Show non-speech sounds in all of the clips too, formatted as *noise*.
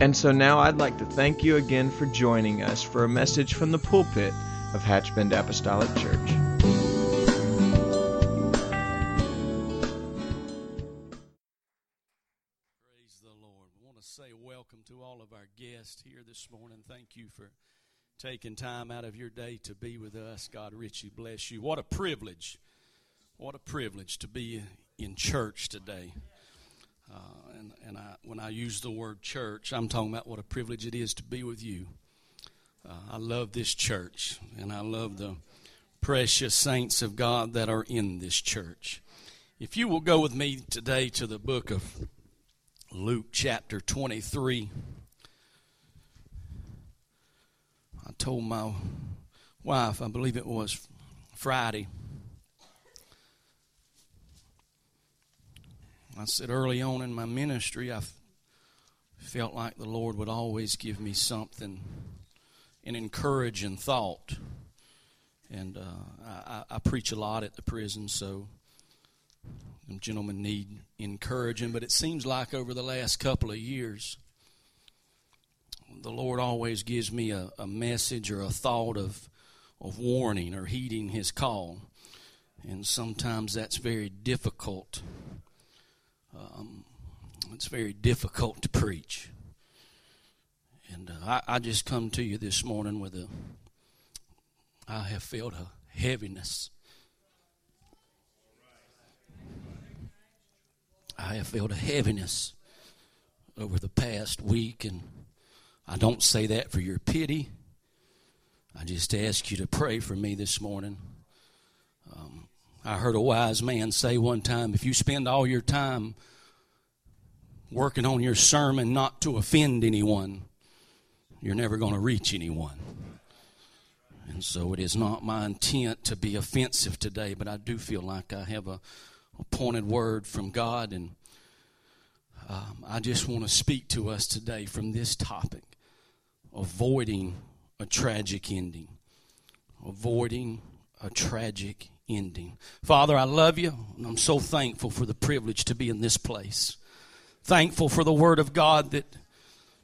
And so now I'd like to thank you again for joining us for a message from the pulpit of Hatchbend Apostolic Church. Praise the Lord. I want to say welcome to all of our guests here this morning. Thank you for taking time out of your day to be with us. God richly bless you. What a privilege. What a privilege to be in church today. Uh, and and I, when I use the word church, I'm talking about what a privilege it is to be with you. Uh, I love this church, and I love the precious saints of God that are in this church. If you will go with me today to the book of Luke, chapter 23. I told my wife, I believe it was Friday, I said early on in my ministry, I felt like the Lord would always give me something, an encouraging thought. And uh, I, I, preach a lot at the prison, so them gentlemen need encouraging. But it seems like over the last couple of years, the Lord always gives me a, a message or a thought of, of warning or heeding His call. And sometimes that's very difficult um, it's very difficult to preach. And uh, I, I just come to you this morning with a, I have felt a heaviness. I have felt a heaviness over the past week, and I don't say that for your pity. I just ask you to pray for me this morning. I heard a wise man say one time if you spend all your time working on your sermon not to offend anyone, you're never going to reach anyone. And so it is not my intent to be offensive today, but I do feel like I have a, a pointed word from God, and um, I just want to speak to us today from this topic avoiding a tragic ending. Avoiding a tragic ending. Father, I love you, and I'm so thankful for the privilege to be in this place thankful for the Word of God that,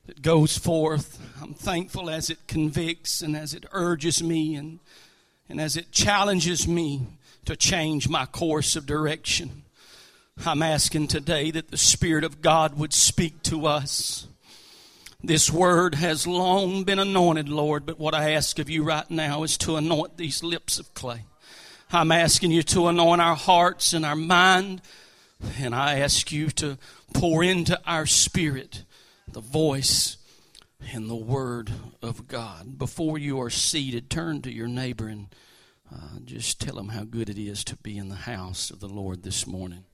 that goes forth. I'm thankful as it convicts and as it urges me and, and as it challenges me to change my course of direction. I'm asking today that the Spirit of God would speak to us. This word has long been anointed, Lord, but what I ask of you right now is to anoint these lips of clay. I'm asking you to anoint our hearts and our mind, and I ask you to pour into our spirit the voice and the word of God. Before you are seated, turn to your neighbor and uh, just tell him how good it is to be in the house of the Lord this morning.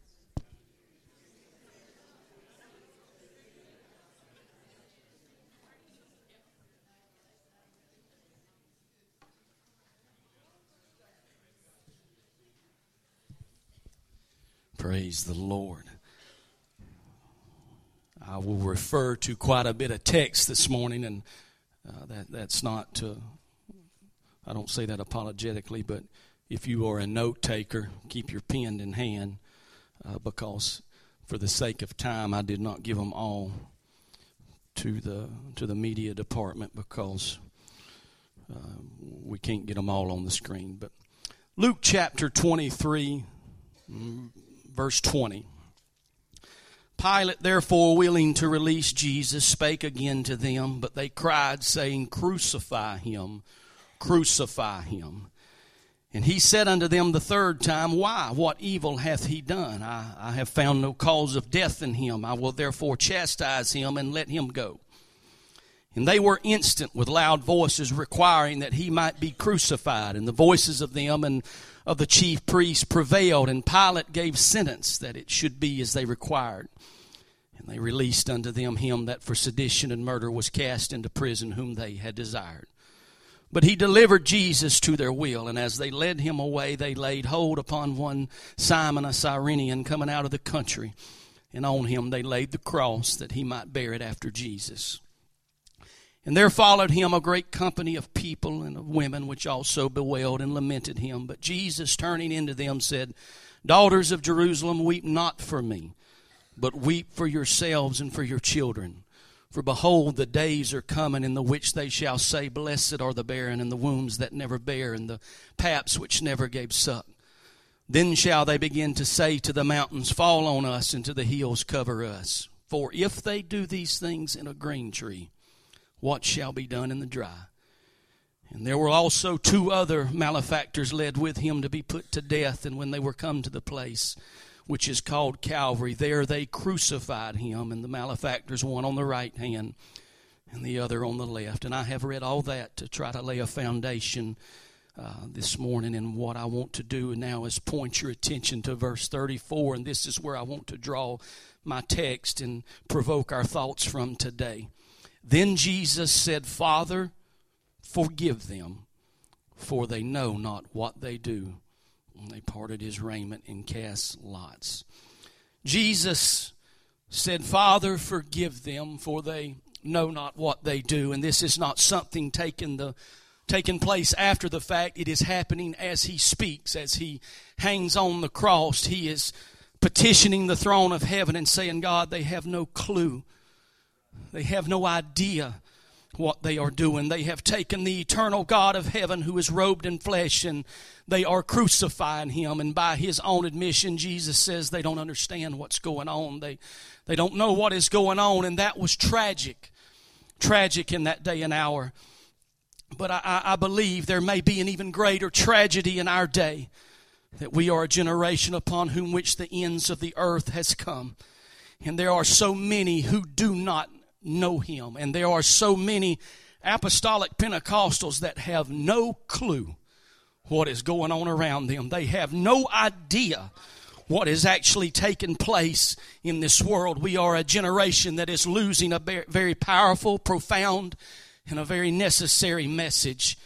Praise the Lord. I will refer to quite a bit of text this morning, and uh, that that's not to, I don't say that apologetically, but if you are a note taker, keep your pen in hand, uh, because for the sake of time, I did not give them all to the to the media department because uh, we can't get them all on the screen. But Luke chapter twenty three, mm, verse twenty. Pilate, therefore, willing to release Jesus, spake again to them, but they cried, saying, Crucify him, crucify him. And he said unto them the third time, Why? What evil hath he done? I, I have found no cause of death in him. I will therefore chastise him and let him go. And they were instant with loud voices requiring that he might be crucified. And the voices of them and of the chief priests prevailed, and Pilate gave sentence that it should be as they required. And they released unto them him that for sedition and murder was cast into prison, whom they had desired. But he delivered Jesus to their will, and as they led him away, they laid hold upon one Simon, a Cyrenian, coming out of the country, and on him they laid the cross that he might bear it after Jesus. And there followed him a great company of people and of women, which also bewailed and lamented him. But Jesus, turning into them, said, Daughters of Jerusalem, weep not for me, but weep for yourselves and for your children. For behold, the days are coming in the which they shall say, Blessed are the barren, and the wombs that never bear, and the paps which never gave suck. Then shall they begin to say to the mountains, Fall on us, and to the hills cover us. For if they do these things in a green tree, what shall be done in the dry? And there were also two other malefactors led with him to be put to death, and when they were come to the place, which is called Calvary. There they crucified him, and the malefactors, one on the right hand and the other on the left. And I have read all that to try to lay a foundation uh, this morning. And what I want to do now is point your attention to verse 34, and this is where I want to draw my text and provoke our thoughts from today. Then Jesus said, Father, forgive them, for they know not what they do. And they parted his raiment and cast lots. Jesus said, Father, forgive them, for they know not what they do. And this is not something taken the taking place after the fact. It is happening as he speaks, as he hangs on the cross. He is petitioning the throne of heaven and saying, God, they have no clue. They have no idea what they are doing. They have taken the eternal God of heaven who is robed in flesh and they are crucifying him. And by his own admission, Jesus says they don't understand what's going on. They, they don't know what is going on. And that was tragic. Tragic in that day and hour. But I, I believe there may be an even greater tragedy in our day that we are a generation upon whom which the ends of the earth has come. And there are so many who do not know him. And there are so many apostolic Pentecostals that have no clue what is going on around them. They have no idea what is actually taking place in this world. We are a generation that is losing a very powerful, profound, and a very necessary message.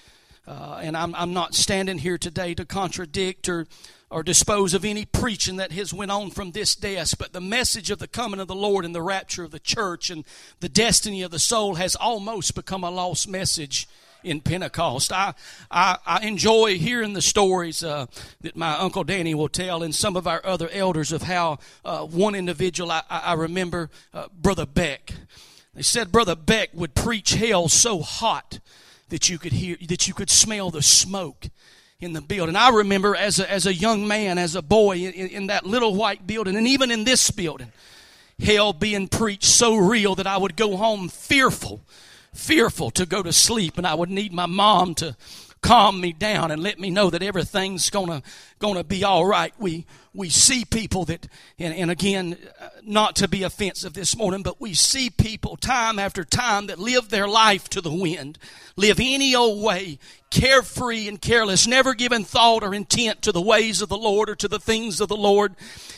Uh, and I'm, I'm not standing here today to contradict or or dispose of any preaching that has went on from this desk but the message of the coming of the lord and the rapture of the church and the destiny of the soul has almost become a lost message in pentecost. I i, I enjoy hearing the stories uh, that my uncle danny will tell and some of our other elders of how uh, one individual i, I remember uh, brother beck. They said brother beck would preach hell so hot that you could hear that you could smell the smoke in the building. I remember as a, as a young man, as a boy, in, in that little white building, and even in this building, hell being preached so real that I would go home fearful, fearful to go to sleep, and I would need my mom to calm me down and let me know that everything's gonna gonna be all right. We we see people that, and, and again, uh, not to be offensive this morning, but we see people time after time that live their life to the wind, live any old way, carefree and careless, never giving thought or intent to the ways of the Lord or to the things of the Lord.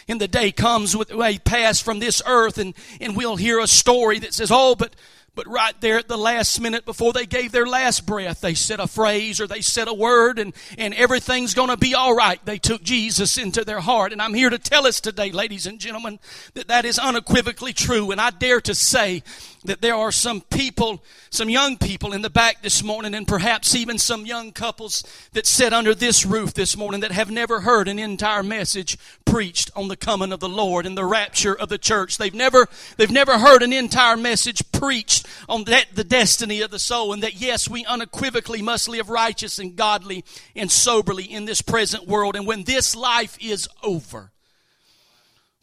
And the day comes with they pass from this earth, and, and we'll hear a story that says, "Oh, but." But right there at the last minute before they gave their last breath, they said a phrase or they said a word and, and everything's going to be all right. They took Jesus into their heart. And I'm here to tell us today, ladies and gentlemen, that that is unequivocally true. And I dare to say that there are some people, some young people in the back this morning, and perhaps even some young couples that sit under this roof this morning that have never heard an entire message preached on the coming of the Lord and the rapture of the church. They've never, they've never heard an entire message preached on that, the destiny of the soul, and that yes, we unequivocally must live righteous and godly and soberly in this present world. And when this life is over,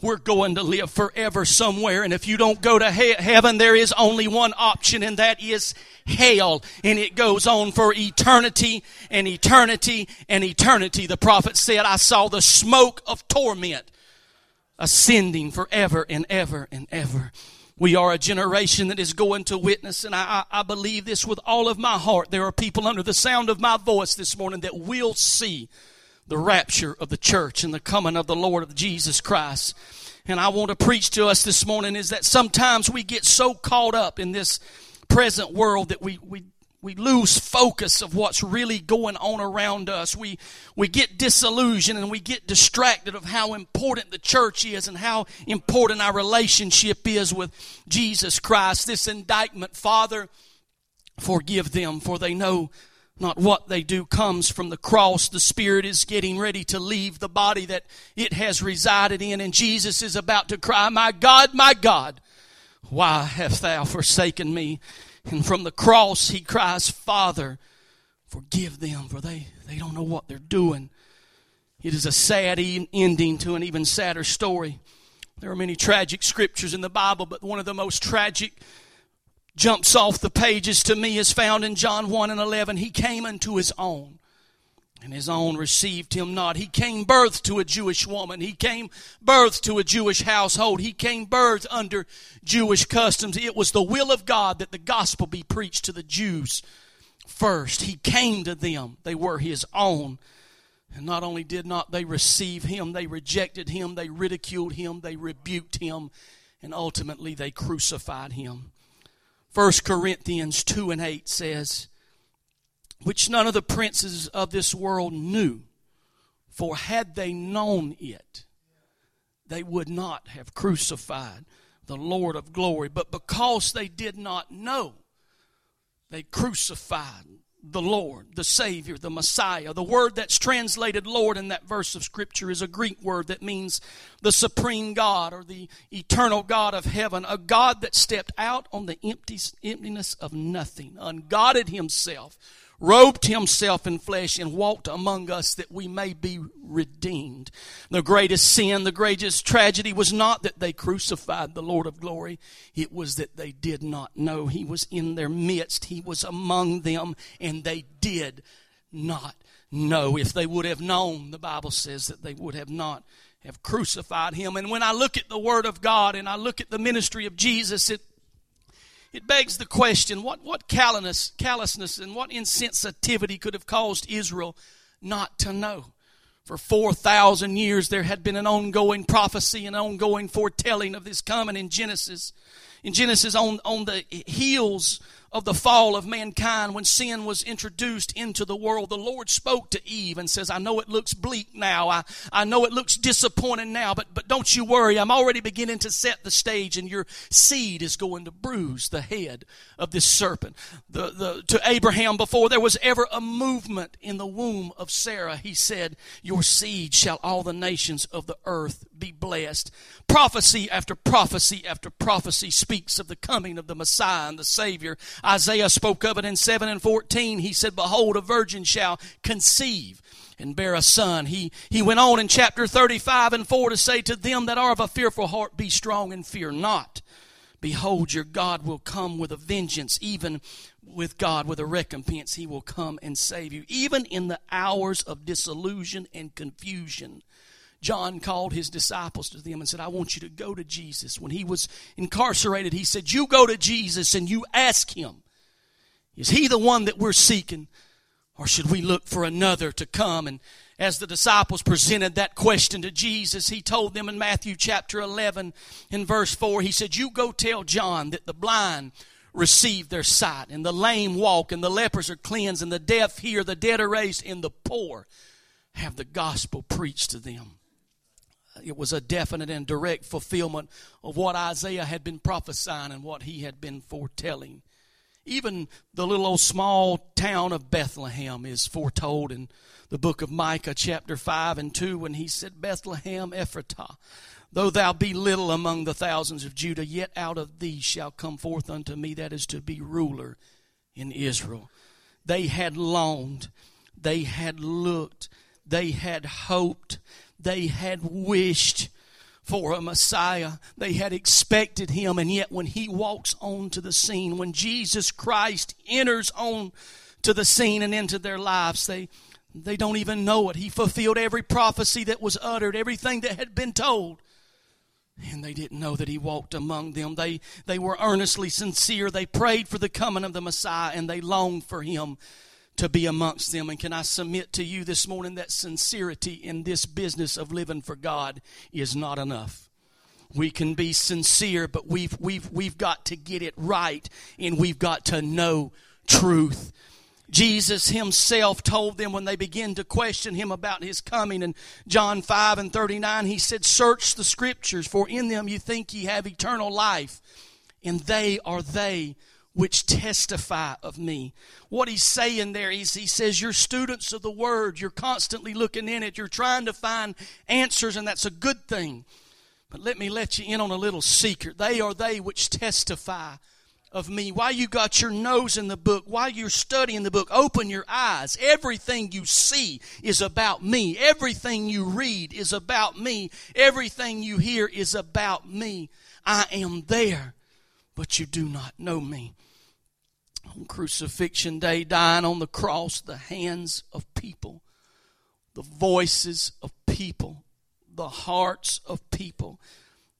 we're going to live forever somewhere. And if you don't go to he- heaven, there is only one option, and that is hell. And it goes on for eternity and eternity and eternity. The prophet said, I saw the smoke of torment ascending forever and ever and ever. We are a generation that is going to witness, and I, I, believe this with all of my heart. There are people under the sound of my voice this morning that will see the rapture of the church and the coming of the Lord of Jesus Christ. and I want to preach to us this morning is that sometimes we get so caught up in this present world that we, we, we lose focus of what's really going on around us. We, we get disillusioned and we get distracted of how important the church is and how important our relationship is with Jesus Christ. This indictment, Father, forgive them, for they know not what they do comes from the cross. The spirit is getting ready to leave the body that it has resided in, and Jesus is about to cry, My God, my God, why hast thou forsaken me? And from the cross he cries, Father, forgive them, for they, they don't know what they're doing. It is a sad ending to an even sadder story. There are many tragic scriptures in the Bible, but one of the most tragic jumps off the pages to me is found in John 1 and 11. He came unto his own, and his own received him not. He came birth to a Jewish woman. He came birth to a Jewish household. He came birth under Jewish customs. It was the will of God that the gospel be preached to the Jews first. He came to them. They were his own. And not only did not they receive him, they rejected him, they ridiculed him, they rebuked him, and ultimately they crucified him. 1 Corinthians 2 and 8 says, Which none of the princes of this world knew, for had they known it, they would not have crucified the Lord of glory. But because they did not know, they crucified the Lord, the Savior, the Messiah. The word that's translated Lord in that verse of Scripture is a Greek word that means the supreme God or the eternal God of heaven, a God that stepped out on the emptiness of nothing, ungodded himself robed himself in flesh and walked among us that we may be redeemed. The greatest sin, the greatest tragedy was not that they crucified the Lord of glory. It was that they did not know he was in their midst. He was among them and they did not know. If they would have known, the Bible says that they would have not have crucified him. And when I look at the word of God and I look at the ministry of Jesus, it it begs the question what, what callousness, callousness and what insensitivity could have caused Israel not to know? For 4,000 years, there had been an ongoing prophecy, an ongoing foretelling of this coming in Genesis. In Genesis, on, on the heels of the fall of mankind, when sin was introduced into the world, the Lord spoke to Eve and says, I know it looks bleak now. I, I know it looks disappointing now, but, but don't you worry. I'm already beginning to set the stage, and your seed is going to bruise the head of this serpent. The, the, to Abraham, before there was ever a movement in the womb of Sarah, he said, Your seed shall all the nations of the earth be blessed. Prophecy after prophecy after prophecy speaks of the coming of the Messiah and the Savior. Isaiah spoke of it in 7 and 14. He said, Behold, a virgin shall conceive and bear a son. He, he went on in chapter 35 and 4 to say, To them that are of a fearful heart, be strong and fear not. Behold, your God will come with a vengeance, even with God with a recompense. He will come and save you. Even in the hours of disillusion and confusion, John called his disciples to them and said, I want you to go to Jesus. When he was incarcerated, he said, You go to Jesus and you ask him, Is he the one that we're seeking? Or should we look for another to come? And as the disciples presented that question to Jesus, he told them in Matthew chapter 11, in verse 4, he said, You go tell John that the blind receive their sight, and the lame walk, and the lepers are cleansed, and the deaf hear, the dead are raised, and the poor have the gospel preached to them it was a definite and direct fulfillment of what Isaiah had been prophesying and what he had been foretelling. Even the little old small town of Bethlehem is foretold in the book of Micah, chapter 5 and 2, when he said, Bethlehem Ephratah, though thou be little among the thousands of Judah, yet out of thee shall come forth unto me that is to be ruler in Israel. They had longed, they had looked, they had hoped, they had wished for a Messiah. They had expected him, and yet when he walks onto the scene, when Jesus Christ enters on to the scene and into their lives, they they don't even know it. He fulfilled every prophecy that was uttered, everything that had been told. And they didn't know that he walked among them. They, they were earnestly sincere. They prayed for the coming of the Messiah and they longed for him to be amongst them. And can I submit to you this morning that sincerity in this business of living for God is not enough? We can be sincere, but we've, we've, we've got to get it right and we've got to know truth. Jesus himself told them when they began to question him about his coming in John 5 and 39, he said, Search the scriptures, for in them you think ye have eternal life, and they are they which testify of me. What he's saying there is he says, You're students of the word, you're constantly looking in it, you're trying to find answers, and that's a good thing. But let me let you in on a little secret. They are they which testify of me. Why you got your nose in the book, while you're studying the book, open your eyes. Everything you see is about me. Everything you read is about me. Everything you hear is about me. I am there, but you do not know me. On crucifixion day, dying on the cross, the hands of people, the voices of people, the hearts of people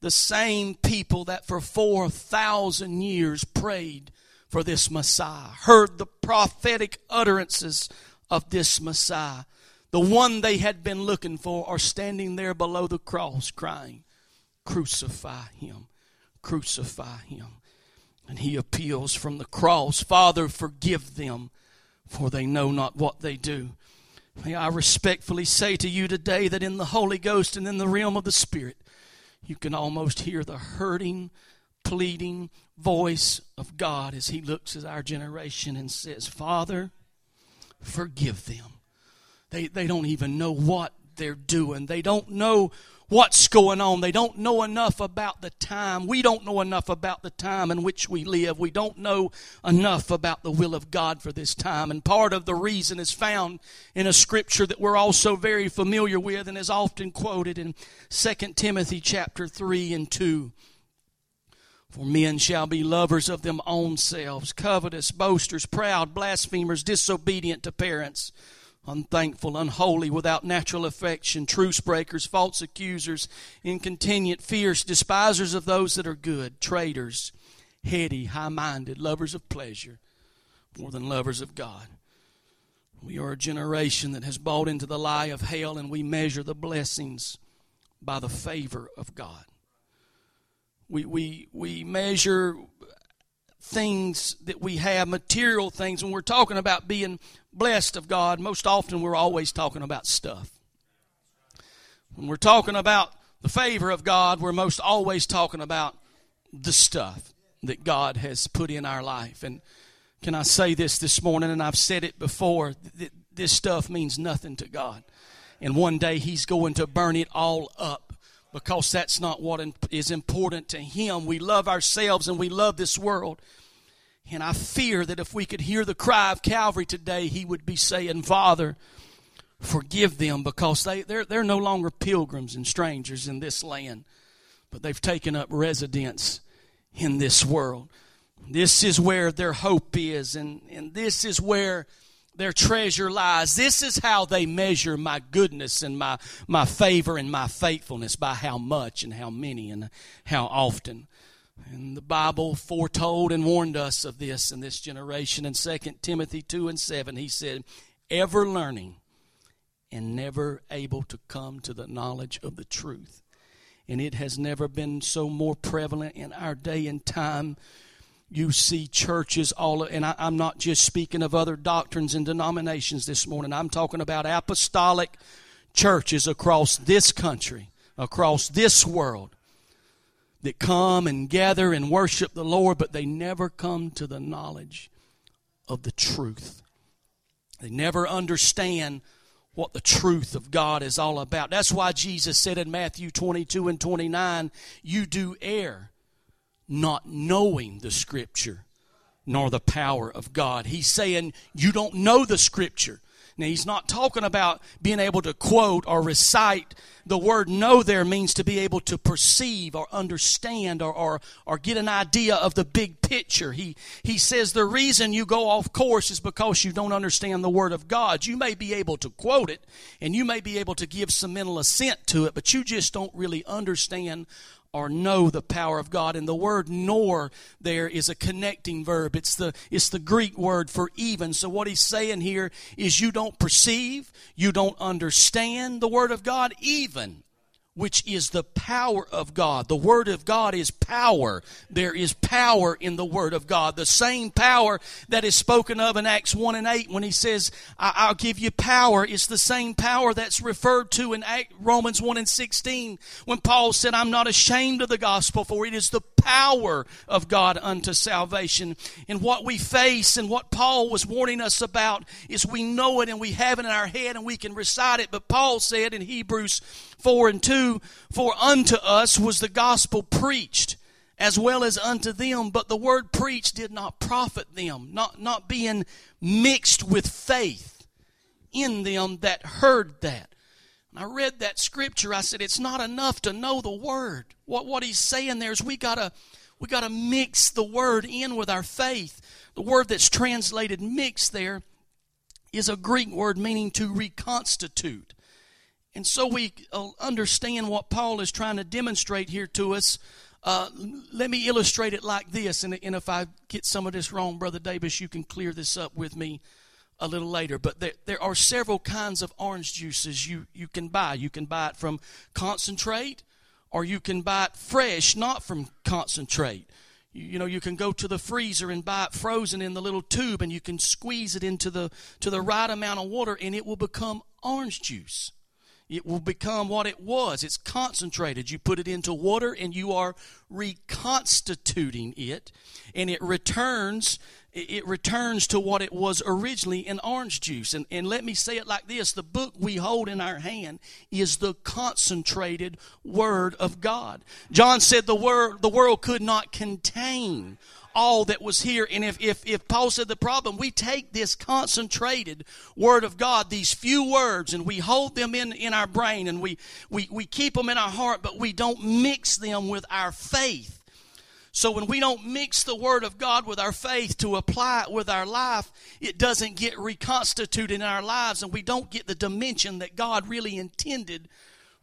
the same people that for 4,000 years prayed for this Messiah, heard the prophetic utterances of this Messiah. The one they had been looking for are standing there below the cross crying, Crucify him, crucify him. And he appeals from the cross, Father, forgive them, for they know not what they do. May I respectfully say to you today that in the Holy Ghost and in the realm of the Spirit, you can almost hear the hurting, pleading voice of God as He looks at our generation and says, Father, forgive them. They, they don't even know what they're doing, they don't know what's going on. They don't know enough about the time. We don't know enough about the time in which we live. We don't know enough about the will of God for this time. And part of the reason is found in a scripture that we're also very familiar with and is often quoted in 2 Timothy chapter 3 and 2. For men shall be lovers of them own selves, covetous, boasters, proud, blasphemers, disobedient to parents unthankful, unholy, without natural affection, truce breakers, false accusers, incontinent, fierce, despisers of those that are good, traitors, heady, high minded, lovers of pleasure more than lovers of God. We are a generation that has bought into the lie of hell, and we measure the blessings by the favor of God. We, we, we measure things that we have, material things. When we're talking about being blessed of God, most often we're always talking about stuff. When we're talking about the favor of God, we're most always talking about the stuff that God has put in our life. And can I say this this morning? And I've said it before this stuff means nothing to God. And one day He's going to burn it all up because that's not what is important to Him. We love ourselves and we love this world. And I fear that if we could hear the cry of Calvary today, He would be saying, Father, forgive them because they, they're, they're no longer pilgrims and strangers in this land, but they've taken up residence in this world. This is where their hope is, and, and this is where their treasure lies. This is how they measure my goodness and my, my favor and my faithfulness by how much and how many and how often. And the Bible foretold and warned us of this in this generation. In 2 Timothy 2 and 7, he said, Ever learning and never able to come to the knowledge of the truth. And it has never been so more prevalent in our day and time you see churches all and I, am not just speaking of other doctrines and denominations this morning i'm talking about apostolic churches across this country across this world that come and gather and worship the lord but they never come to the knowledge of the truth they never understand what the truth of God is all about. That's why Jesus said in Matthew 22 and 29, You do err not knowing the Scripture nor the power of God. He's saying you don't know the Scripture. Now, he's not talking about being able to quote or recite. The word know there means to be able to perceive or understand or, or, or get an idea of the big picture. He, he says the reason you go off course is because you don't understand the Word of God. You may be able to quote it and you may be able to give some mental assent to it, but you just don't really understand or know the power of God. And the word nor there is a connecting verb. It's the, it's the Greek word for even. So what he's saying here is you don't perceive, you don't understand the word of God even which is the power of God. The Word of God is power. There is power in the Word of God. The same power that is spoken of in Acts 1 and 8 when he says, I'll give you power. It's the same power that's referred to in Romans 1 and 16 when Paul said, I'm not ashamed of the gospel, for it is the power of God unto salvation. And what we face and what Paul was warning us about is we know it and we have it in our head and we can recite it. But Paul said in Hebrews 4 and 2 For unto us was the gospel preached as well as unto them, but the word preached did not profit them, not, not being mixed with faith in them that heard that. And I read that scripture, I said, it's not enough to know the word. What, what he's saying there is we gotta we gotta mix the word in with our faith. The word that's translated mixed there is a Greek word meaning to reconstitute. And so we uh, understand what Paul is trying to demonstrate here to us. Uh, let me illustrate it like this, and, and, if I get some of this wrong, Brother Davis, you can clear this up with me a little later. But there, there are several kinds of orange juices you, you can buy. You can buy it from concentrate, or you can buy it fresh, not from concentrate. You, you know, you can go to the freezer and buy it frozen in the little tube, and you can squeeze it into the to the right amount of water, and it will become orange juice it will become what it was. It's concentrated. You put it into water and you are reconstituting it, and it returns. It returns to what it was originally in orange juice. And, and let me say it like this the book we hold in our hand is the concentrated Word of God. John said the, word, the world could not contain all that was here. And if, if, if Paul said the problem, we take this concentrated word of God, these few words, and we hold them in, in our brain and we, we, we keep them in our heart, but we don't mix them with our faith. So when we don't mix the Word of God with our faith to apply it with our life, it doesn't get reconstituted in our lives and we don't get the dimension that God really intended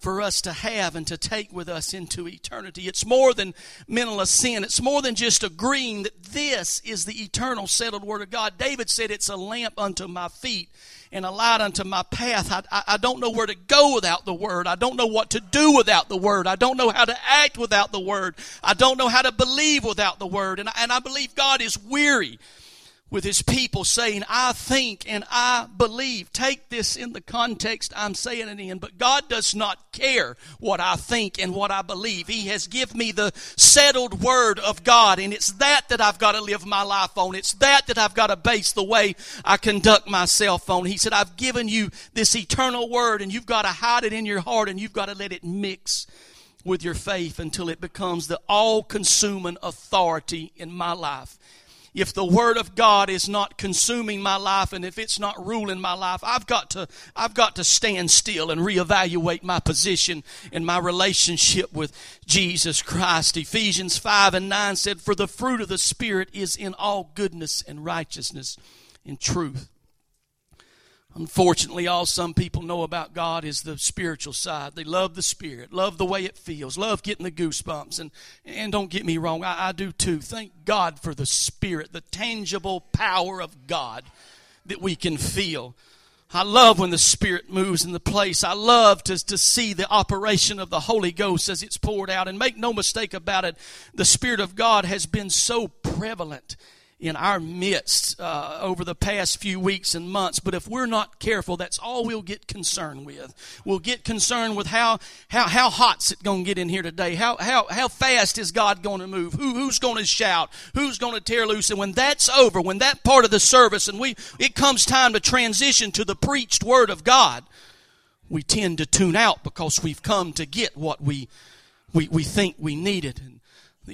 for us to have and to take with us into eternity. It's more than mental assent. It's more than just agreeing that this is the eternal settled Word of God. David said, It's a lamp unto my feet and a light unto my path. I, I, I don't know where to go without the Word. I don't know what to do without the Word. I don't know how to act without the Word. I don't know how to believe without the Word. And, and I believe God is weary with his people saying, I think and I believe. Take this in the context I'm saying it in, but God does not care what I think and what I believe. He has given me the settled word of God, and it's that that I've got to live my life on. It's that that I've got to base the way I conduct myself on. He said, I've given you this eternal word, and you've got to hide it in your heart, and you've got to let it mix with your faith until it becomes the all consuming authority in my life if the word of God is not consuming my life and if it's not ruling my life, I've got to I've got to stand still and reevaluate my position and my relationship with Jesus Christ. Ephesians 5 and 9 said, For the fruit of the Spirit is in all goodness and righteousness and truth. Unfortunately, all some people know about God is the spiritual side. They love the Spirit, love the way it feels, love getting the goosebumps. And, and don't get me wrong, I, I do too. Thank God for the Spirit, the tangible power of God that we can feel. I love when the Spirit moves in the place. I love to, to see the operation of the Holy Ghost as it's poured out. And make no mistake about it, the Spirit of God has been so prevalent in our midst uh, over the past few weeks and months. But if we're not careful, that's all we'll get concerned with. We'll get concerned with how how how hot's it going to get in here today? How how how fast is God going to move? Who who's going to shout? Who's going to tear loose? And when that's over, when that part of the service and we it comes time to transition to the preached word of God, we tend to tune out because we've come to get what we we, we think we needed. And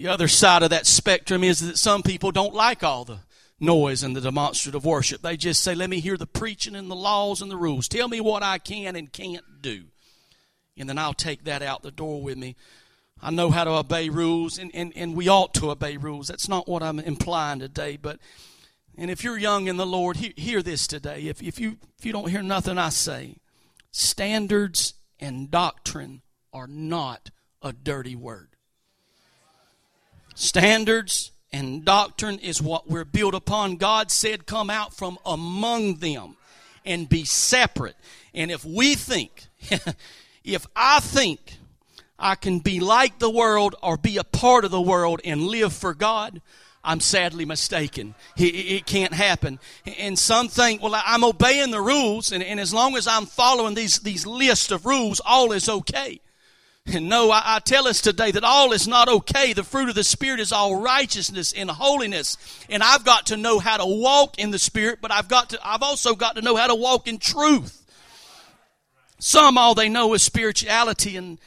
the other side of that spectrum is that some people don't like all the noise and the demonstrative worship. They just say, let me hear the preaching and the laws and the rules. Tell me what I can and can't do. And then I'll take that out the door with me. I know how to obey rules, and, and, and we ought to obey rules. That's not what I'm implying today. But and if you're young in the Lord, hear, this today. If, if you if you don't hear nothing I say, standards and doctrine are not a dirty word. Standards and doctrine is what we're built upon. God said, Come out from among them and be separate. And if we think, *laughs* if I think I can be like the world or be a part of the world and live for God, I'm sadly mistaken. It, can't happen. And some think, well, I'm obeying the rules, and, as long as I'm following these, these lists of rules, all is okay. And no, I, I, tell us today that all is not okay. The fruit of the Spirit is all righteousness and holiness. And I've got to know how to walk in the Spirit, but I've got to, I've also got to know how to walk in truth. Some, all they know is spirituality and,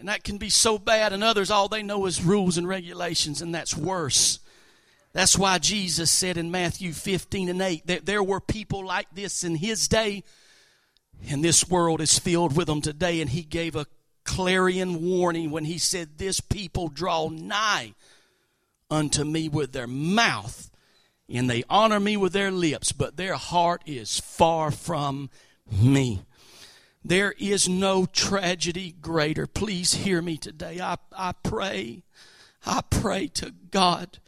and that can be so bad. And others, all they know is rules and regulations and that's worse. That's why Jesus said in Matthew 15 and 8 that there were people like this in his day and this world is filled with them today. And he gave a clarion warning when he said, This people draw nigh unto me with their mouth, and they honor me with their lips, but their heart is far from me. There is no tragedy greater. Please hear me today. I, I pray, I pray to God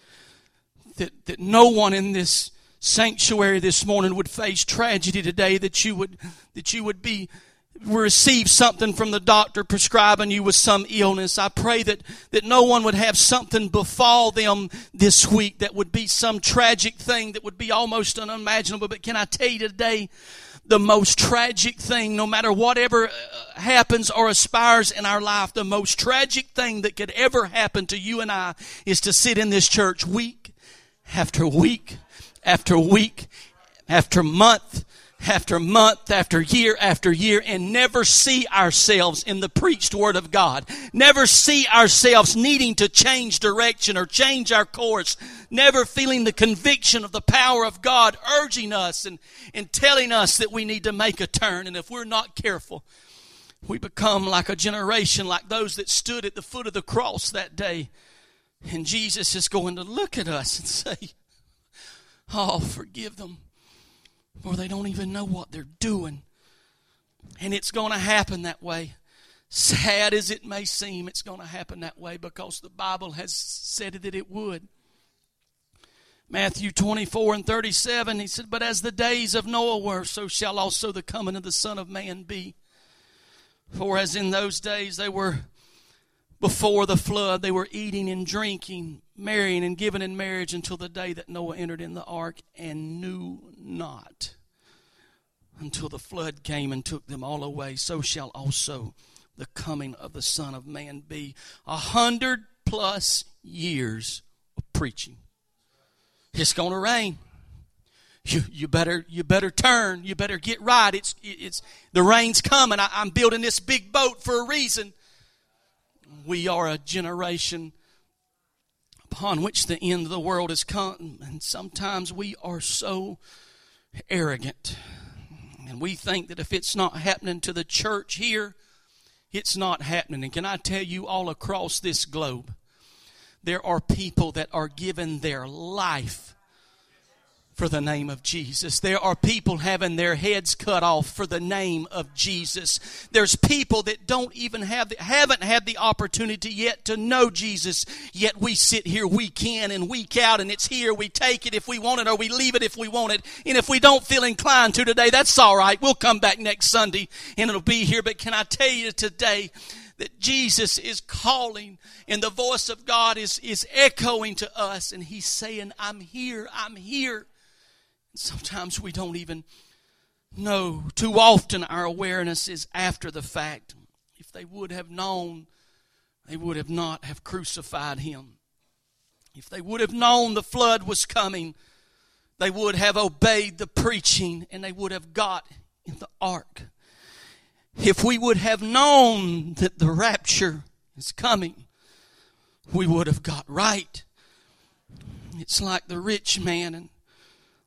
that, that no one in this sanctuary this morning would face tragedy today, that you would, that you would be receive something from the doctor prescribing you with some illness. I pray that, that no one would have something befall them this week that would be some tragic thing that would be almost unimaginable. But can I tell you today, the most tragic thing, no matter whatever uh, happens or aspires in our life, the most tragic thing that could ever happen to you and I is to sit in this church week after week after week after month after month after year after year and never see ourselves in the preached word of God. Never see ourselves needing to change direction or change our course. Never feeling the conviction of the power of God urging us and, and telling us that we need to make a turn. And if we're not careful, we become like a generation like those that stood at the foot of the cross that day. And Jesus is going to look at us and *laughs* say, Oh, forgive them or they don't even know what they're doing. And it's going to happen that way. Sad as it may seem, it's going to happen that way because the Bible has said that it would. Matthew 24 and 37, he said, But as the days of Noah were, so shall also the coming of the Son of Man be. For as in those days they were before the flood, they were eating and drinking, marrying and giving in marriage until the day that Noah entered in the ark and knew not until the flood came and took them all away. So shall also the coming of the Son of Man be. A hundred plus years of preaching. It's going to rain. You, you better you better turn. You better get right. It's it's the rain's coming. I, I'm building this big boat for a reason. We are a generation upon which the end of the world has come, and sometimes we are so arrogant. And we think that if it's not happening to the church here, it's not happening. And can I tell you, all across this globe, there are people that are giving their life for the name of Jesus. There are people having their heads cut off for the name of Jesus. There's people that don't even have haven't had the opportunity yet to know Jesus. Yet we sit here week in and week out and it's here. We take it if we want it or we leave it if we want it. And if we don't feel inclined to today, that's all right. We'll come back next Sunday and it'll be here. But can I tell you today that Jesus is calling and the voice of God is, is echoing to us and he's saying, I'm here. I'm here. Sometimes we don't even know. Too often our awareness is after the fact. If they would have known, they would have not have crucified him. If they would have known the flood was coming, they would have obeyed the preaching and they would have got in the ark. If we would have known that the rapture is coming, we would have got right. It's like the rich man and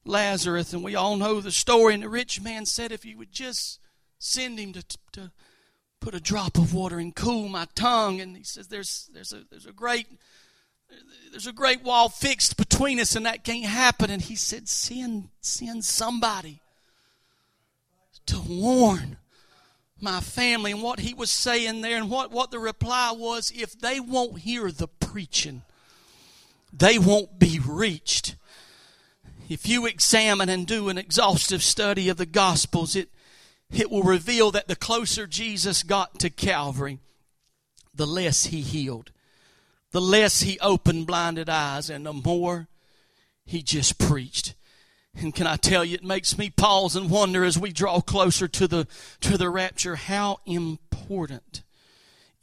Lazarus, and we all know the story. And the rich man said, If you would just send him to, to put a drop of water and cool my tongue. And he says, There's, there's, a, there's a great. There's a great wall fixed between us, and that can't happen. And he said, Send, send somebody to warn my family. And what he was saying there, and what, what the reply was if they won't hear the preaching, they won't be reached if you examine and do an exhaustive study of the Gospels, it, it will reveal that the closer Jesus got to Calvary, the less he healed, the less he opened blinded eyes, and the more he just preached. And can I tell you, it makes me pause and wonder as we draw closer to the, to the rapture how important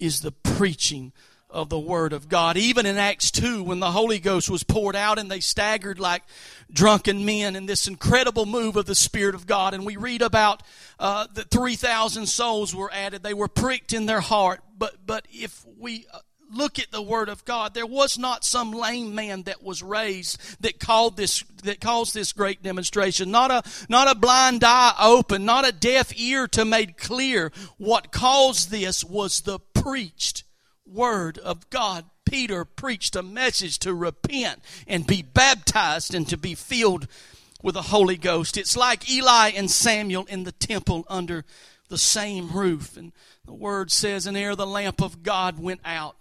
is the preaching of the Word of God. Even in Acts 2, when the Holy Ghost was poured out and they staggered like drunken men in this incredible move of the Spirit of God. And we read about uh, that 3,000 souls were added. They were pricked in their heart. But, but if we uh, look at the word of God. There was not some lame man that was raised that called this that caused this great demonstration. Not a not a blind eye open, not a deaf ear to made clear. What caused this was the preached word of God. Peter preached a message to repent and be baptized and to be filled with the Holy Ghost. It's like Eli and Samuel in the temple under the same roof. And the word says, and ere the lamp of God went out,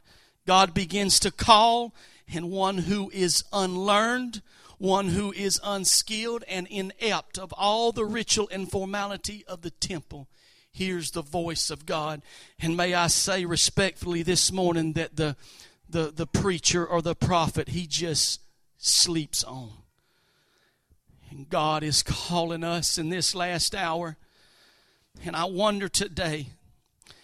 God begins to call, and one who is unlearned, one who is unskilled and inept of all the ritual and formality of the temple hears the voice of God. And may I say respectfully this morning that the, the, the preacher or the prophet, he just sleeps on. And God is calling us in this last hour. And I wonder today,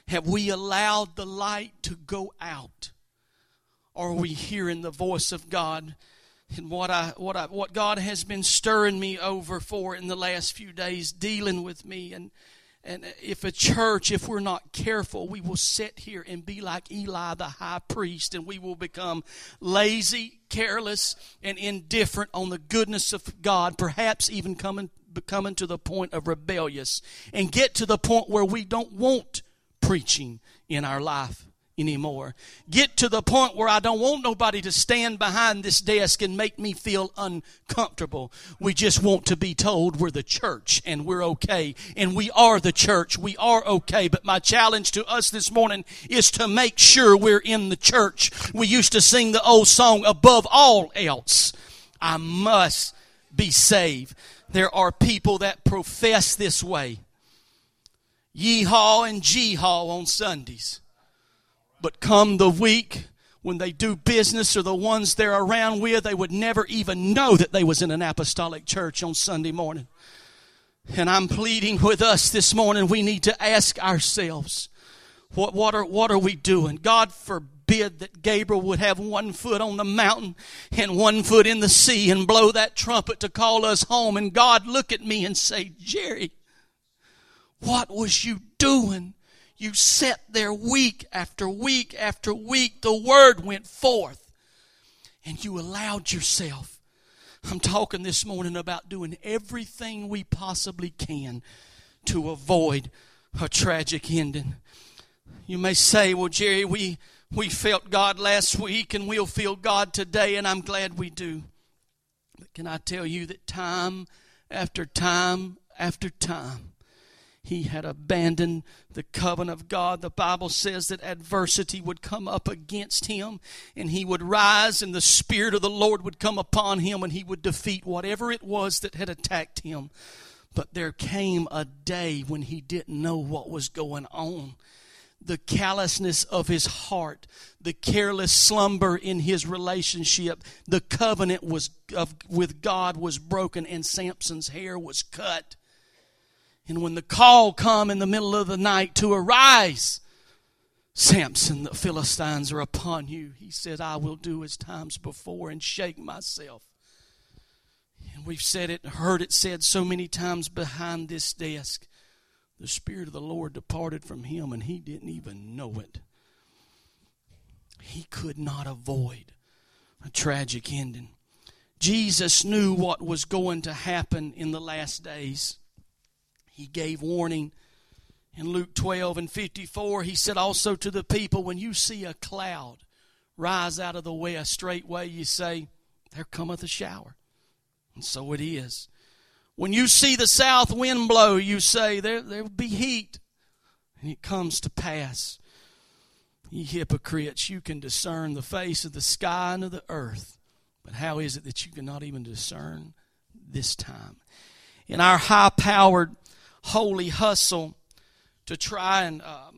have we allowed the light to go out? are we hearing the voice of God? And what I what I what God has been stirring me over for in the last few days, dealing with me and and if a church, if we're not careful, we will sit here and be like Eli the high priest, and we will become lazy, careless, and indifferent on the goodness of God, perhaps even coming, coming to the point of rebellious, and get to the point where we don't want preaching in our life anymore. Get to the point where I don't want nobody to stand behind this desk and make me feel uncomfortable. We just want to be told we're the church and we're okay. And we are the church. We are okay. But my challenge to us this morning is to make sure we're in the church. We used to sing the old song, above all else, I must be saved. There are people that profess this way. Yeehaw and Jeehaw on Sundays. But come the week when they do business or the ones they're around with, they would never even know that they was in an apostolic church on Sunday morning. And I'm pleading with us this morning, we need to ask ourselves, what, what, are, what are we doing? God forbid that Gabriel would have one foot on the mountain and one foot in the sea and blow that trumpet to call us home. And God look at me and say, Jerry, what was you doing you sat there week after week after week. The word went forth. And you allowed yourself. I'm talking this morning about doing everything we possibly can to avoid a tragic ending. You may say, well, Jerry, we, we felt God last week and we'll feel God today, and I'm glad we do. But can I tell you that time after time after time, he had abandoned the covenant of God. The Bible says that adversity would come up against him and he would rise and the Spirit of the Lord would come upon him and he would defeat whatever it was that had attacked him. But there came a day when he didn't know what was going on. The callousness of his heart, the careless slumber in his relationship, the covenant was of, with God was broken, and Samson's hair was cut and when the call come in the middle of the night to arise, Samson, the Philistines are upon you. He said, I will do as times before and shake myself. And we've said it, and heard it said so many times behind this desk. The Spirit of the Lord departed from him and he didn't even know it. He could not avoid a tragic ending. Jesus knew what was going to happen in the last days he gave warning. In Luke 12 and 54, he said also to the people, When you see a cloud rise out of the west, straightway you say, There cometh a shower. And so it is. When you see the south wind blow, you say, There, there will be heat. And it comes to pass. Ye hypocrites, you can discern the face of the sky and of the earth. But how is it that you cannot even discern this time? In our high powered holy hustle to try and, uh,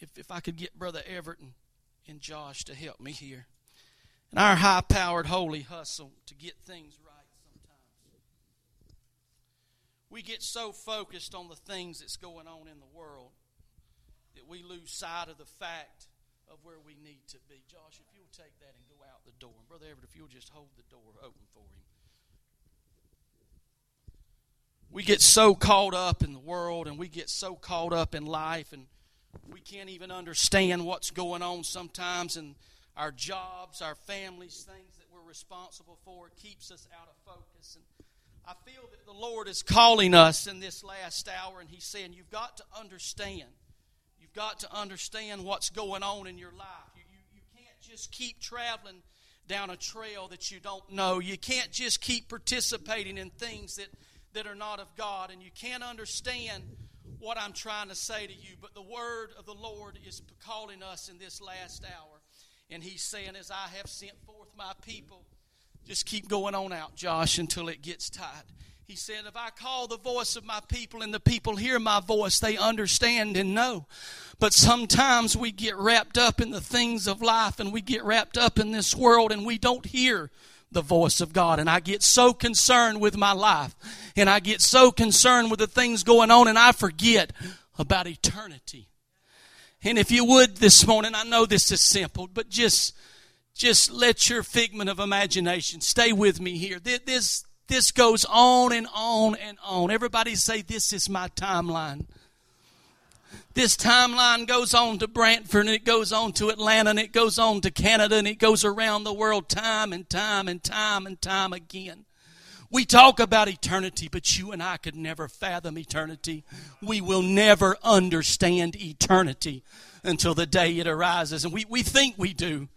if, if I could get Brother Everett and, and Josh to help me here. In our high powered, holy hustle to get things right sometimes. We get so focused on the things that's going on in the world that we lose sight of the fact of where we need to be. Josh, if you'll take that and go out the door. And Brother Everett, if you'll just hold the door open for him. We get so caught up in the world and we get so caught up in life and we can't even understand what's going on sometimes in our jobs, our families, things that we're responsible for. Keeps us out of focus. And I feel that the Lord is calling us in this last hour and He's saying, You've got to understand. You've got to understand what's going on in your life. You, you, you can't just keep traveling down a trail that you don't know. You can't just keep participating in things that that are not of God, and you can't understand what I'm trying to say to you. But the word of the Lord is calling us in this last hour. And He's saying, As I have sent forth my people, just keep going on out, Josh, until it gets tight. He said, If I call the voice of my people and the people hear my voice, they understand and know. But sometimes we get wrapped up in the things of life and we get wrapped up in this world and we don't hear the voice of God. And I get so concerned with my life. And I get so concerned with the things going on and I forget about eternity. And if you would this morning, I know this is simple, but just, just let your figment of imagination stay with me here. This, this goes on and on and on. Everybody say, this is my timeline. This timeline goes on to Branford and it goes on to Atlanta and it goes on to Canada and it goes around the world time and time and time and time again. We talk about eternity, but you and I could never fathom eternity. We will never understand eternity until the day it arises. And we, we think we do.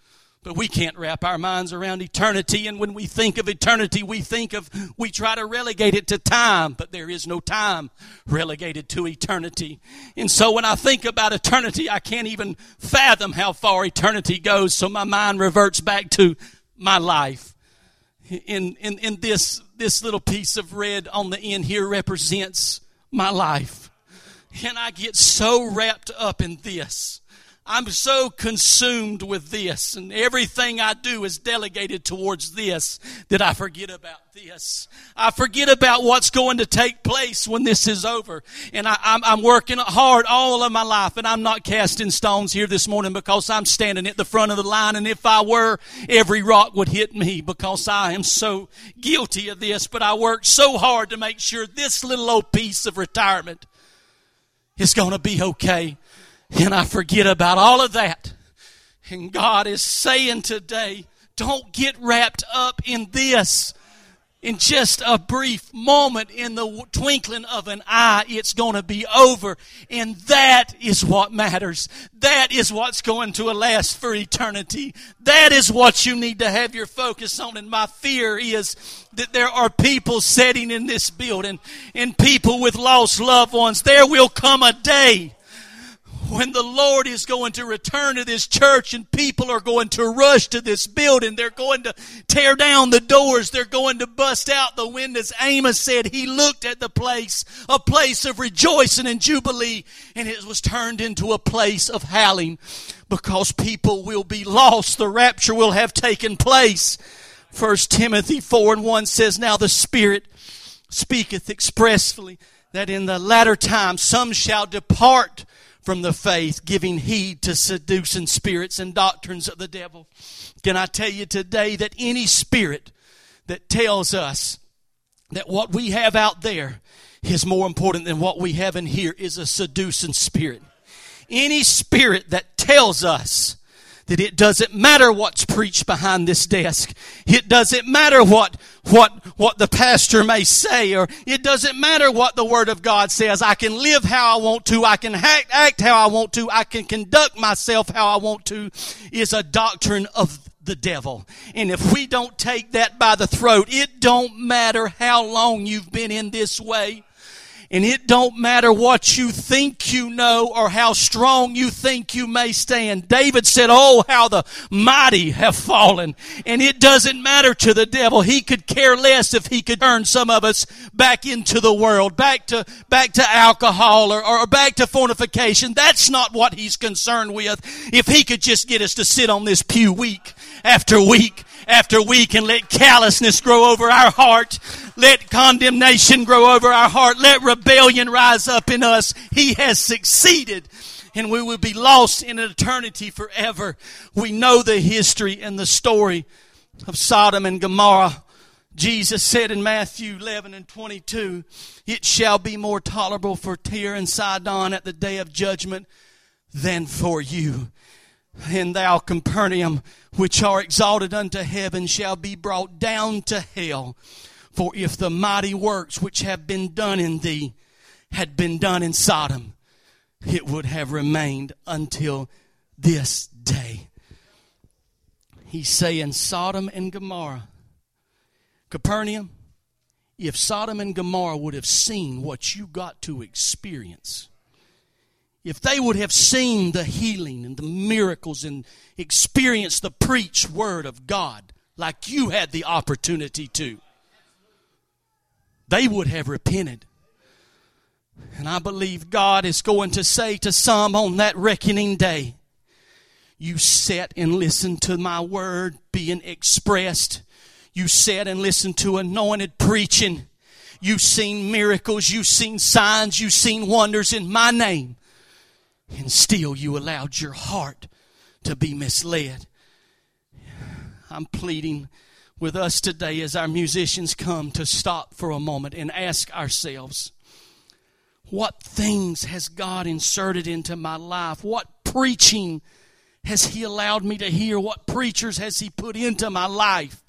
But we can't wrap our minds around eternity. And when we think of eternity, we think of, we try to relegate it to time, but there is no time relegated to eternity. And so when I think about eternity, I can't even fathom how far eternity goes. So my mind reverts back to my life. In, in, in this, this little piece of red on the end here represents my life. And I get so wrapped up in this I'm so consumed with this, and everything I do is delegated towards this that I forget about this. I forget about what's going to take place when this is over. And I, am working hard all of my life, and I'm not casting stones here this morning because I'm standing at the front of the line, and if I were, every rock would hit me because I am so guilty of this. But I worked so hard to make sure this little old piece of retirement is going to be okay and I forget about all of that. And God is saying today, don't get wrapped up in this. In just a brief moment, in the twinkling of an eye, it's going to be over. And that is what matters. That is what's going to last for eternity. That is what you need to have your focus on. And my fear is that there are people sitting in this building and people with lost loved ones. There will come a day when the Lord is going to return to this church and people are going to rush to this building, they're going to tear down the doors, they're going to bust out the windows. Amos said he looked at the place, a place of rejoicing and jubilee, and it was turned into a place of howling because people will be lost. The rapture will have taken place. First Timothy 4 and 1 says, Now the Spirit speaketh expressly that in the latter time some shall depart from the faith, giving heed to seducing spirits and doctrines of the devil. Can I tell you today that any spirit that tells us that what we have out there is more important than what we have in here is a seducing spirit. Any spirit that tells us that it doesn't matter what's preached behind this desk. It doesn't matter what, what, what the pastor may say, or it doesn't matter what the Word of God says. I can live how I want to. I can act, act how I want to. I can conduct myself how I want to, is a doctrine of the devil. And if we don't take that by the throat, it don't matter how long you've been in this way. And it don't matter what you think you know or how strong you think you may stand. David said, Oh, how the mighty have fallen. And it doesn't matter to the devil. He could care less if he could turn some of us back into the world, back to, back to alcohol or, or back to fornication. That's not what he's concerned with. If he could just get us to sit on this pew week after week after week and let callousness grow over our heart. Let condemnation grow over our heart. Let rebellion rise up in us. He has succeeded and we will be lost in eternity forever. We know the history and the story of Sodom and Gomorrah. Jesus said in Matthew 11 and 22, It shall be more tolerable for Tyre and Sidon at the day of judgment than for you. And thou, Capernaum, which are exalted unto heaven, shall be brought down to hell. For if the mighty works which have been done in thee had been done in Sodom, it would have remained until this day. He's saying Sodom and Gomorrah. Capernaum, if Sodom and Gomorrah would have seen what you got to experience, if they would have seen the healing and the miracles and experienced the preached word of God like you had the opportunity to, they would have repented. And I believe God is going to say to some on that reckoning day, You sat and listened to my word being expressed. You sat and listened to anointed preaching. You've seen miracles. You've seen signs. You've seen wonders in my name. And still you allowed your heart to be misled. I'm pleading with us today as our musicians come to stop for a moment and ask ourselves what things has God inserted into my life? What preaching has He allowed me to hear? What preachers has He put into my life?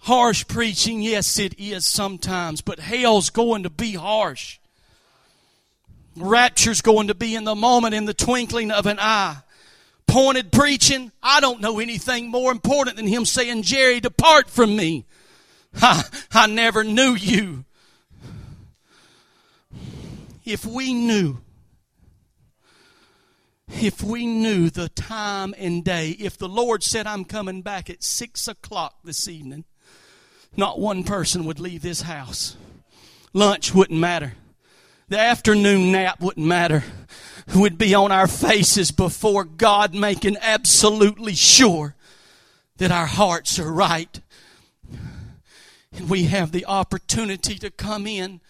Harsh preaching, yes, it is sometimes, but hell's going to be harsh. Rapture's going to be in the moment, in the twinkling of an eye pointed preaching, I don't know anything more important than him saying, Jerry, depart from me. I, I never knew you. If we knew, if we knew the time and day, if the Lord said, I'm coming back at six o'clock this evening, not one person would leave this house. Lunch wouldn't matter. The afternoon nap wouldn't matter would be on our faces before God, making absolutely sure that our hearts are right. And we have the opportunity to come in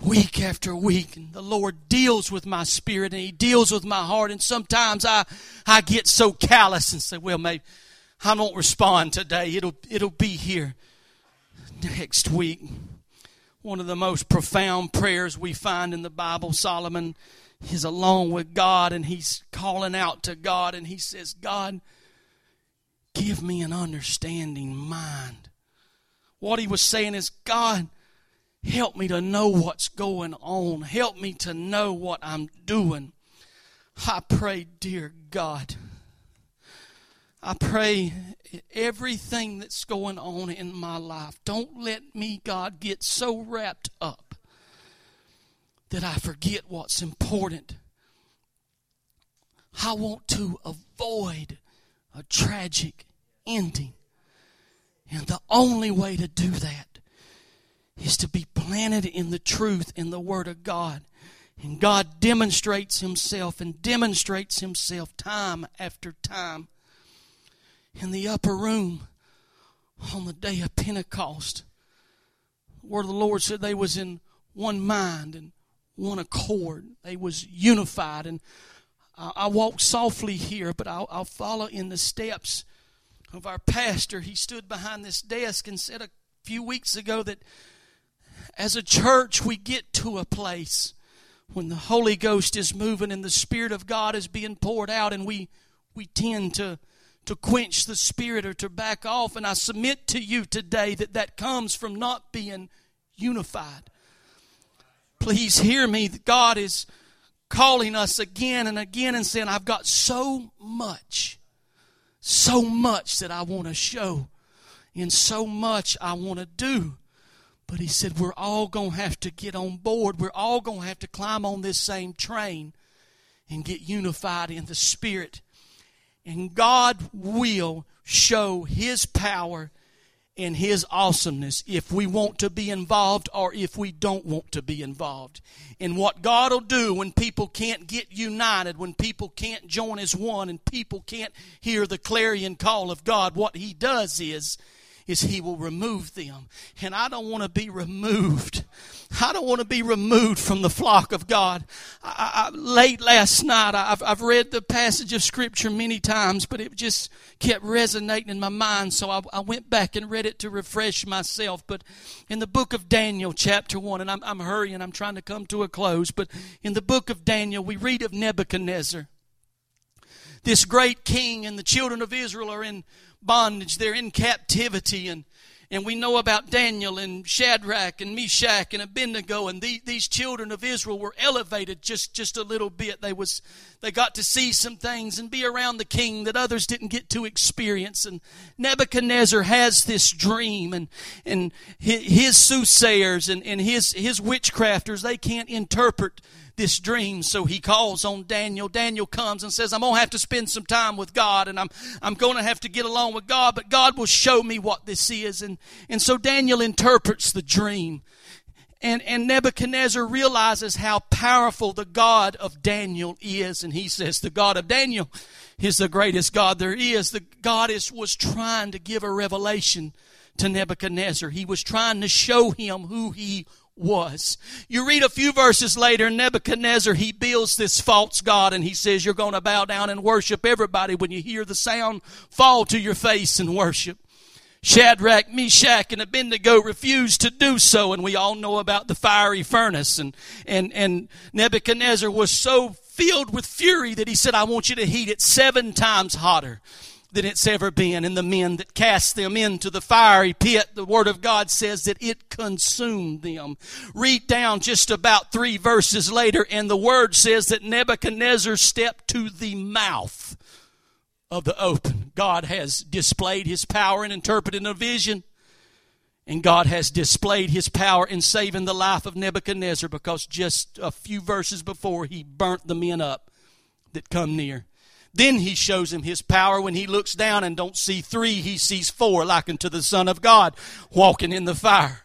week after week and the Lord deals with my spirit and He deals with my heart. And sometimes I, I get so callous and say, well, maybe I won't respond today. It'll, it'll be here next week. One of the most profound prayers we find in the Bible, Solomon He's alone with God and he's calling out to God and he says, God, give me an understanding mind. What he was saying is, God, help me to know what's going on. Help me to know what I'm doing. I pray, dear God, I pray everything that's going on in my life, don't let me, God, get so wrapped up that I forget what's important. I want to avoid a tragic ending. And the only way to do that is to be planted in the truth in the Word of God. And God demonstrates Himself and demonstrates Himself time after time. In the upper room on the day of Pentecost, where the Lord said they was in one mind and one accord. They was unified. And I, I walk softly here, but I'll, I'll follow in the steps of our pastor. He stood behind this desk and said a few weeks ago that as a church we get to a place when the Holy Ghost is moving and the Spirit of God is being poured out, and we we tend to to quench the Spirit or to back off. And I submit to you today that that comes from not being unified. Please hear me. God is calling us again and again and saying, I've got so much, so much that I want to show, and so much I want to do. But he said, We're all going to have to get on board. We're all going to have to climb on this same train and get unified in the Spirit. And God will show His power and His awesomeness if we want to be involved or if we don't want to be involved. In what God will do when people can't get united, when people can't join as one, and people can't hear the clarion call of God, what He does is is he will remove them. And I don't want to be removed. I don't want to be removed from the flock of God. I, I, late last night, I've, I've read the passage of Scripture many times, but it just kept resonating in my mind. So I, I went back and read it to refresh myself. But in the book of Daniel, chapter 1, and I'm, I'm hurrying, I'm trying to come to a close, but in the book of Daniel, we read of Nebuchadnezzar this great king and the children of Israel are in bondage. They're in captivity. And, and we know about Daniel and Shadrach and Meshach and Abednego. And the, these children of Israel were elevated just, just a little bit. They, was, they got to see some things and be around the king that others didn't get to experience. And Nebuchadnezzar has this dream. And, and his soothsayers and, and his, his witchcrafters, they can't interpret this dream. So he calls on Daniel. Daniel comes and says, I'm going to have to spend some time with God and I'm, I'm going to have to get along with God, but God will show me what this is. And, and so Daniel interprets the dream. And, and Nebuchadnezzar realizes how powerful the God of Daniel is. And he says, The God of Daniel is the greatest God there is. The God is, was trying to give a revelation to Nebuchadnezzar. He was trying to show him who he was. You read a few verses later, Nebuchadnezzar, he builds this false god and he says, You're going to bow down and worship everybody when you hear the sound, fall to your face and worship. Shadrach, Meshach, and Abednego refused to do so, and we all know about the fiery furnace. And, and, and Nebuchadnezzar was so filled with fury that he said, I want you to heat it seven times hotter than it's ever been. And the men that cast them into the fiery pit, the Word of God says that it consumed them. Read down just about three verses later, and the Word says that Nebuchadnezzar stepped to the mouth of the open. God has displayed His power in interpreting a vision. And God has displayed His power in saving the life of Nebuchadnezzar because just a few verses before he burnt the men up that come near. Then he shows him his power when he looks down and don't see three, he sees four, like unto the Son of God walking in the fire.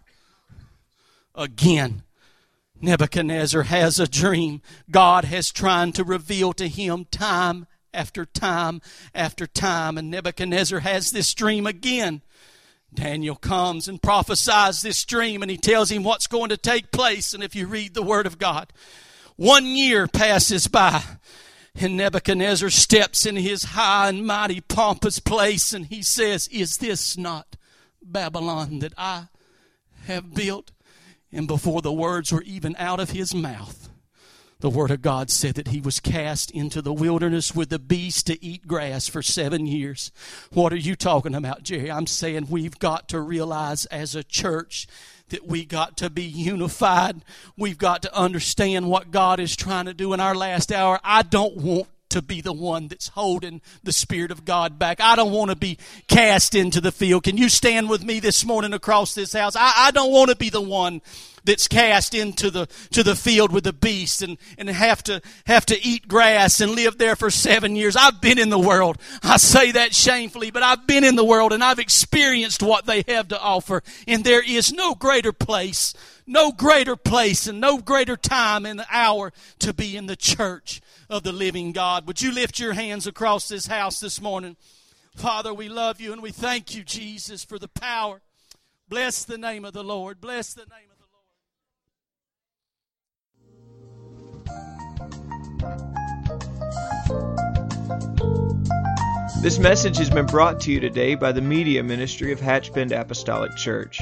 Again, Nebuchadnezzar has a dream. God has trying to reveal to him time after time after time. And Nebuchadnezzar has this dream again. Daniel comes and prophesies this dream and he tells him what's going to take place. And if you read the Word of God, one year passes by and Nebuchadnezzar steps in his high and mighty pompous place and he says, Is this not Babylon that I have built? And before the words were even out of his mouth, the Word of God said that he was cast into the wilderness with the beasts to eat grass for seven years. What are you talking about, Jerry? I'm saying we've got to realize as a church that we got to be unified. We've got to understand what God is trying to do in our last hour. I don't want to be the one that's holding the Spirit of God back. I don't want to be cast into the field. Can you stand with me this morning across this house? I, I don't want to be the one that's cast into the to the field with the beast and, and have to have to eat grass and live there for seven years. I've been in the world. I say that shamefully, but I've been in the world and I've experienced what they have to offer. And there is no greater place, no greater place, and no greater time in the hour to be in the church of the living God. Would you lift your hands across this house this morning? Father, we love you and we thank you, Jesus, for the power. Bless the name of the Lord. Bless the name of the Lord. This message has been brought to you today by the Media Ministry of Hatchbend Apostolic Church.